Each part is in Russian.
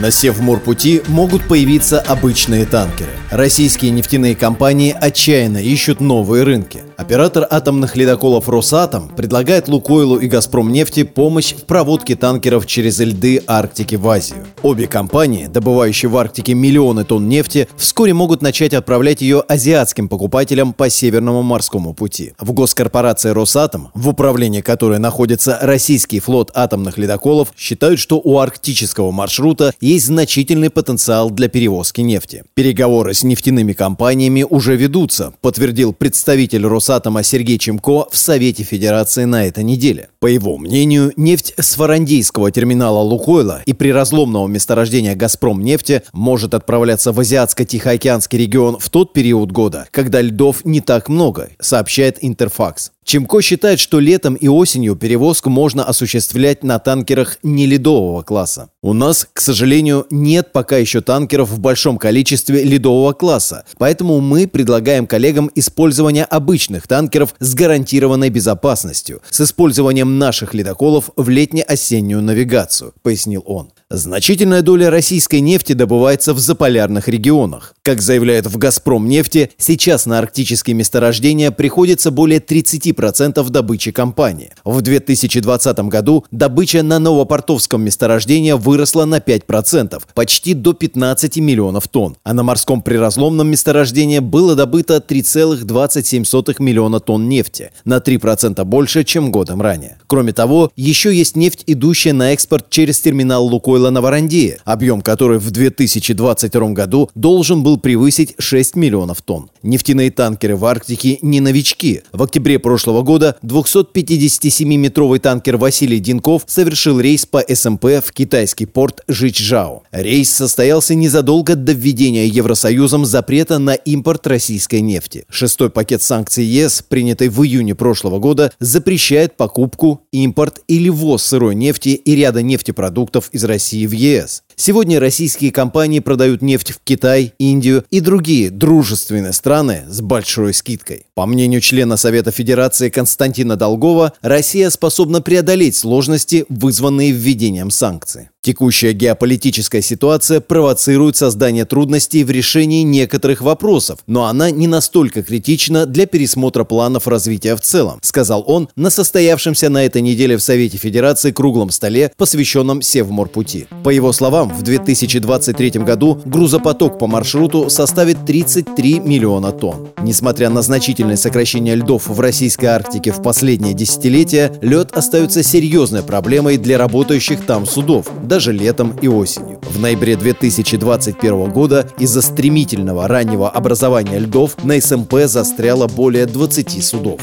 На Севморпути могут появиться обычные танкеры. Российские нефтяные компании отчаянно ищут новые рынки. Оператор атомных ледоколов «Росатом» предлагает «Лукойлу» и «Газпромнефти» помощь в проводке танкеров через льды Арктики в Азию. Обе компании, добывающие в Арктике миллионы тонн нефти, вскоре могут начать отправлять ее азиатским покупателям по Северному морскому пути. В госкорпорации «Росатом», в управлении которой находится российский флот атомных ледоколов, считают, что у арктического маршрута есть значительный потенциал для перевозки нефти. Переговоры с нефтяными компаниями уже ведутся, подтвердил представитель «Росатом» Росатома Сергей Чемко в Совете Федерации на этой неделе. По его мнению, нефть с фарандейского терминала Лукойла и приразломного месторождения Газпром нефти может отправляться в Азиатско-Тихоокеанский регион в тот период года, когда льдов не так много, сообщает Интерфакс. Чемко считает, что летом и осенью перевозку можно осуществлять на танкерах неледового класса. У нас, к сожалению, нет пока еще танкеров в большом количестве ледового класса, поэтому мы предлагаем коллегам использование обычных танкеров с гарантированной безопасностью, с использованием наших ледоколов в летне-осеннюю навигацию, пояснил он. Значительная доля российской нефти добывается в заполярных регионах. Как заявляют в «Газпром» нефти, сейчас на арктические месторождения приходится более 30% добычи компании. В 2020 году добыча на Новопортовском месторождении выросла на 5%, почти до 15 миллионов тонн, а на морском приразломном месторождении было добыто 3,27 миллиона тонн нефти, на 3% больше, чем годом ранее. Кроме того, еще есть нефть, идущая на экспорт через терминал «Лукойл» Лукойла Новорандея, объем которой в 2022 году должен был превысить 6 миллионов тонн. Нефтяные танкеры в Арктике не новички. В октябре прошлого года 257-метровый танкер Василий Динков совершил рейс по СМП в китайский порт Жичжао. Рейс состоялся незадолго до введения Евросоюзом запрета на импорт российской нефти. Шестой пакет санкций ЕС, принятый в июне прошлого года, запрещает покупку, импорт или ввоз сырой нефти и ряда нефтепродуктов из России в ЕС. Сегодня российские компании продают нефть в Китай, Индию и другие дружественные страны с большой скидкой. По мнению члена Совета Федерации Константина Долгова, Россия способна преодолеть сложности, вызванные введением санкций. Текущая геополитическая ситуация провоцирует создание трудностей в решении некоторых вопросов, но она не настолько критична для пересмотра планов развития в целом, сказал он на состоявшемся на этой неделе в Совете Федерации круглом столе, посвященном Севморпути. По его словам, в 2023 году грузопоток по маршруту составит 33 миллиона тонн. Несмотря на значительное сокращение льдов в российской Арктике в последнее десятилетие, лед остается серьезной проблемой для работающих там судов – даже летом и осенью. В ноябре 2021 года из-за стремительного раннего образования льдов на СМП застряло более 20 судов.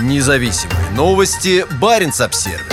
Независимые новости. Барин обсервис